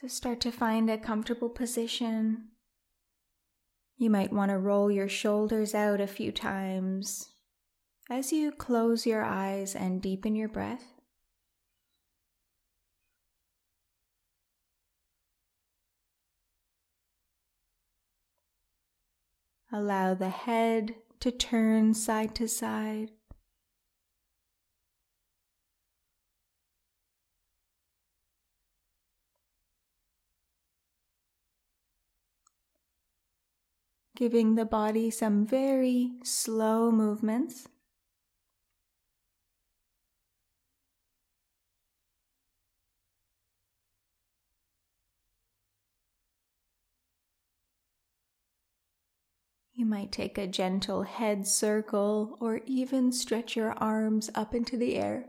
So start to find a comfortable position. You might want to roll your shoulders out a few times as you close your eyes and deepen your breath. Allow the head to turn side to side. Giving the body some very slow movements. You might take a gentle head circle or even stretch your arms up into the air.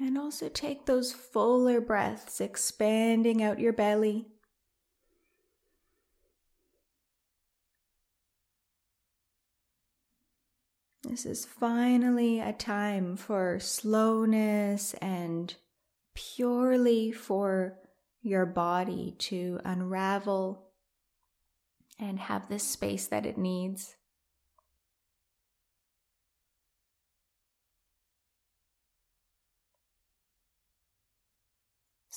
And also take those fuller breaths, expanding out your belly. This is finally a time for slowness and purely for your body to unravel and have the space that it needs.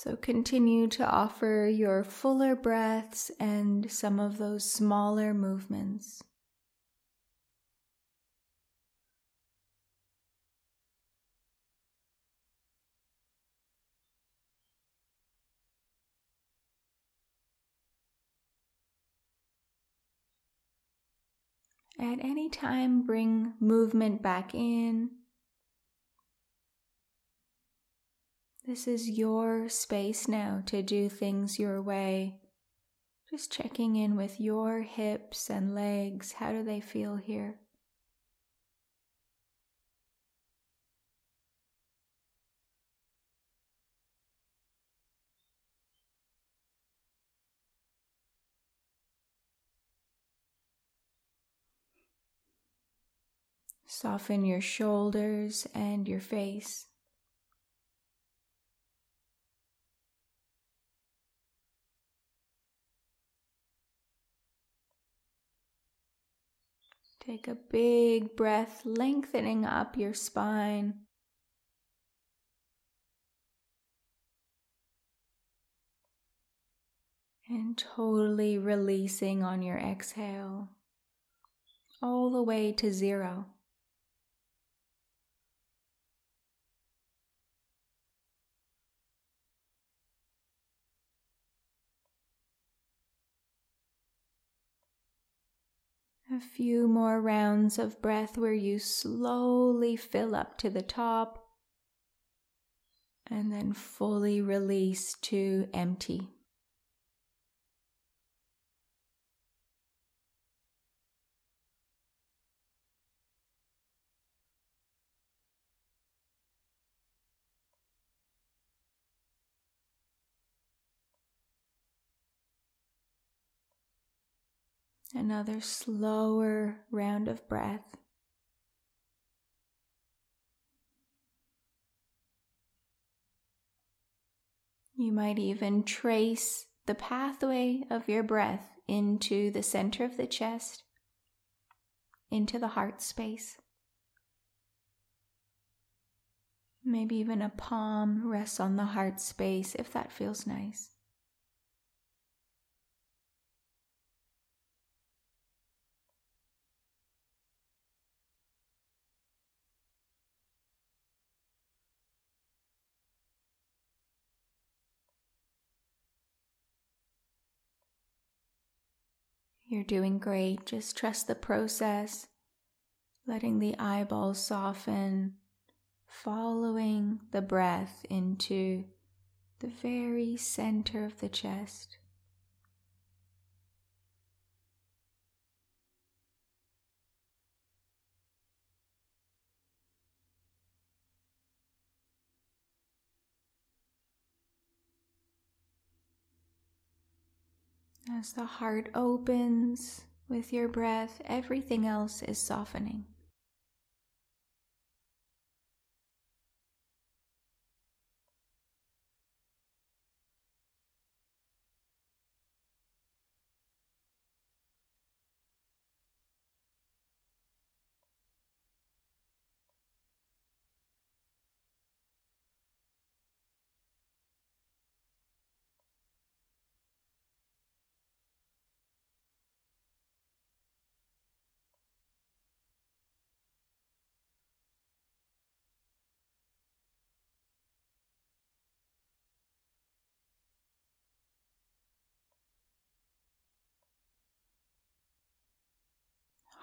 So continue to offer your fuller breaths and some of those smaller movements. At any time, bring movement back in. This is your space now to do things your way. Just checking in with your hips and legs. How do they feel here? Soften your shoulders and your face. Take a big breath, lengthening up your spine. And totally releasing on your exhale, all the way to zero. A few more rounds of breath where you slowly fill up to the top and then fully release to empty. Another slower round of breath. You might even trace the pathway of your breath into the center of the chest, into the heart space. Maybe even a palm rests on the heart space if that feels nice. You're doing great. Just trust the process, letting the eyeballs soften, following the breath into the very center of the chest. As the heart opens With your breath, everything else is softening.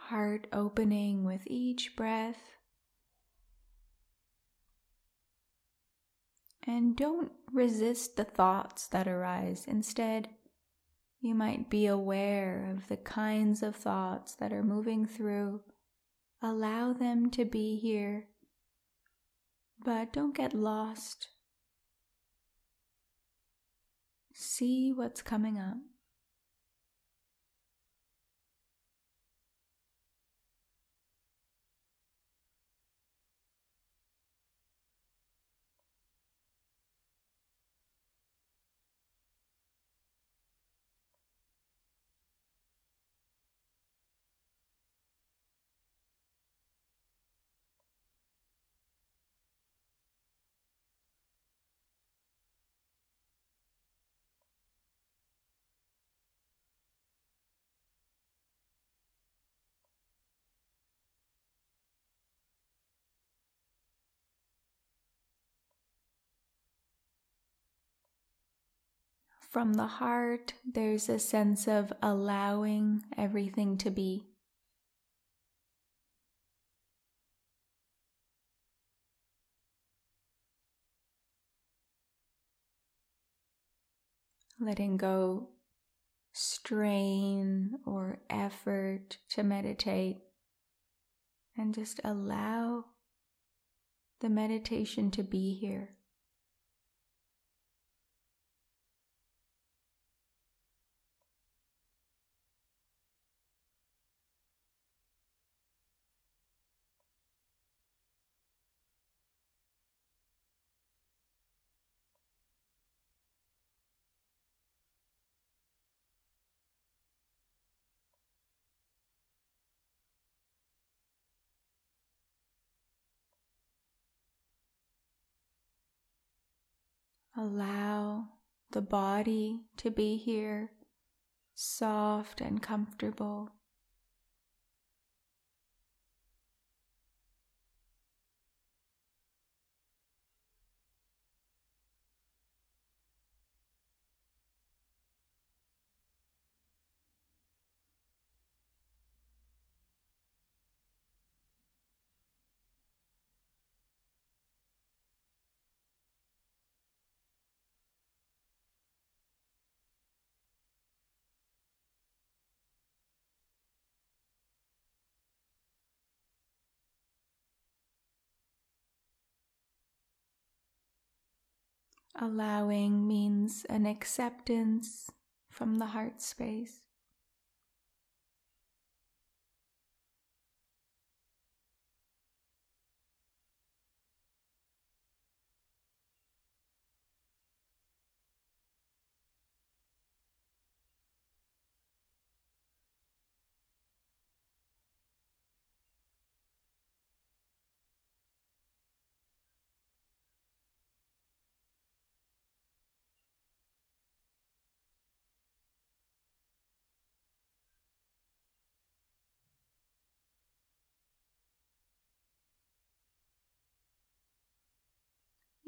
Heart opening with each breath. And don't resist the thoughts that arise. Instead, you might be aware of the kinds of thoughts that are moving through. Allow them to be here, but don't get lost. See what's coming up. From the heart, there's a sense of allowing everything to be. Letting go strain or effort to meditate and just allow the meditation to be here. Allow the body to be here, soft and comfortable. Allowing means an acceptance from the heart space.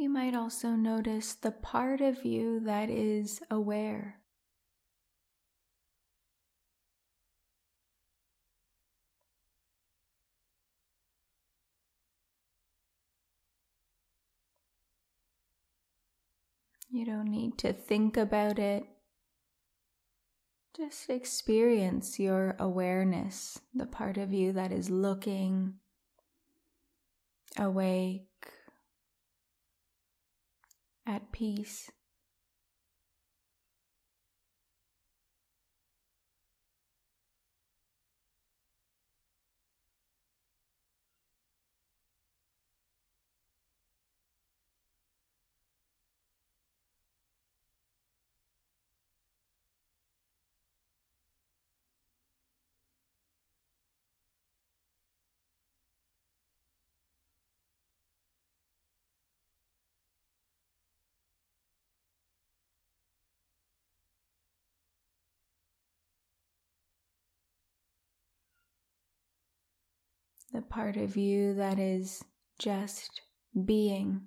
You might also notice the part of you that is aware. You don't need to think about it. Just experience your awareness, the part of you that is looking, awake, at peace. The part of you that is just being.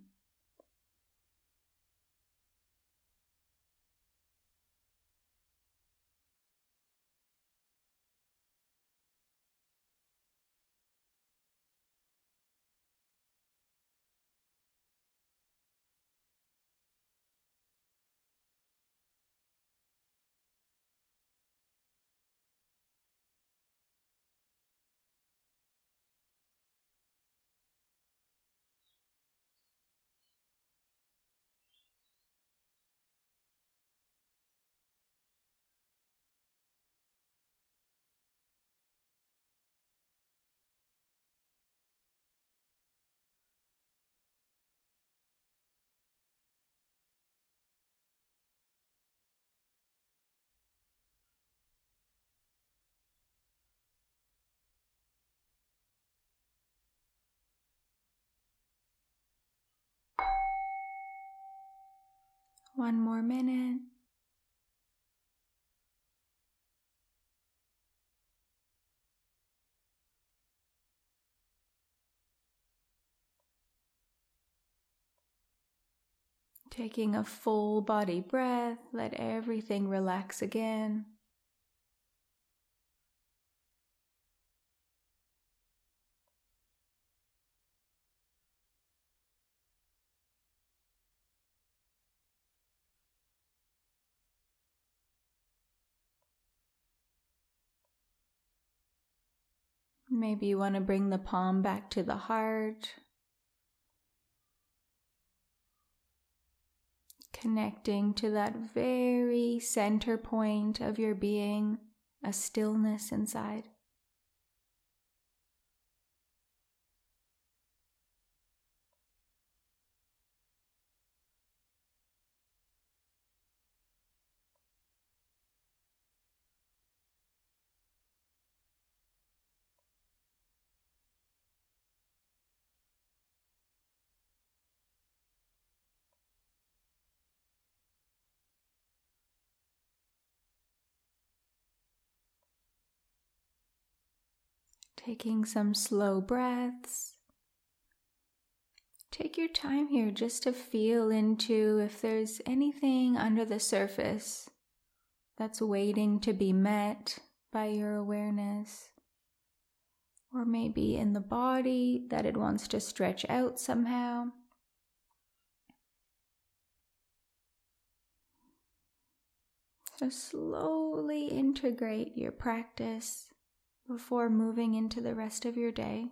One more minute. Taking a full body breath, let everything relax again. Maybe you want to bring the palm back to the heart. Connecting to that very center point of your being, a stillness inside. Taking some slow breaths. Take your time here just to feel into if there's anything under the surface that's waiting to be met by your awareness. Or maybe in the body that it wants to stretch out somehow. So slowly integrate your practice before moving into the rest of your day.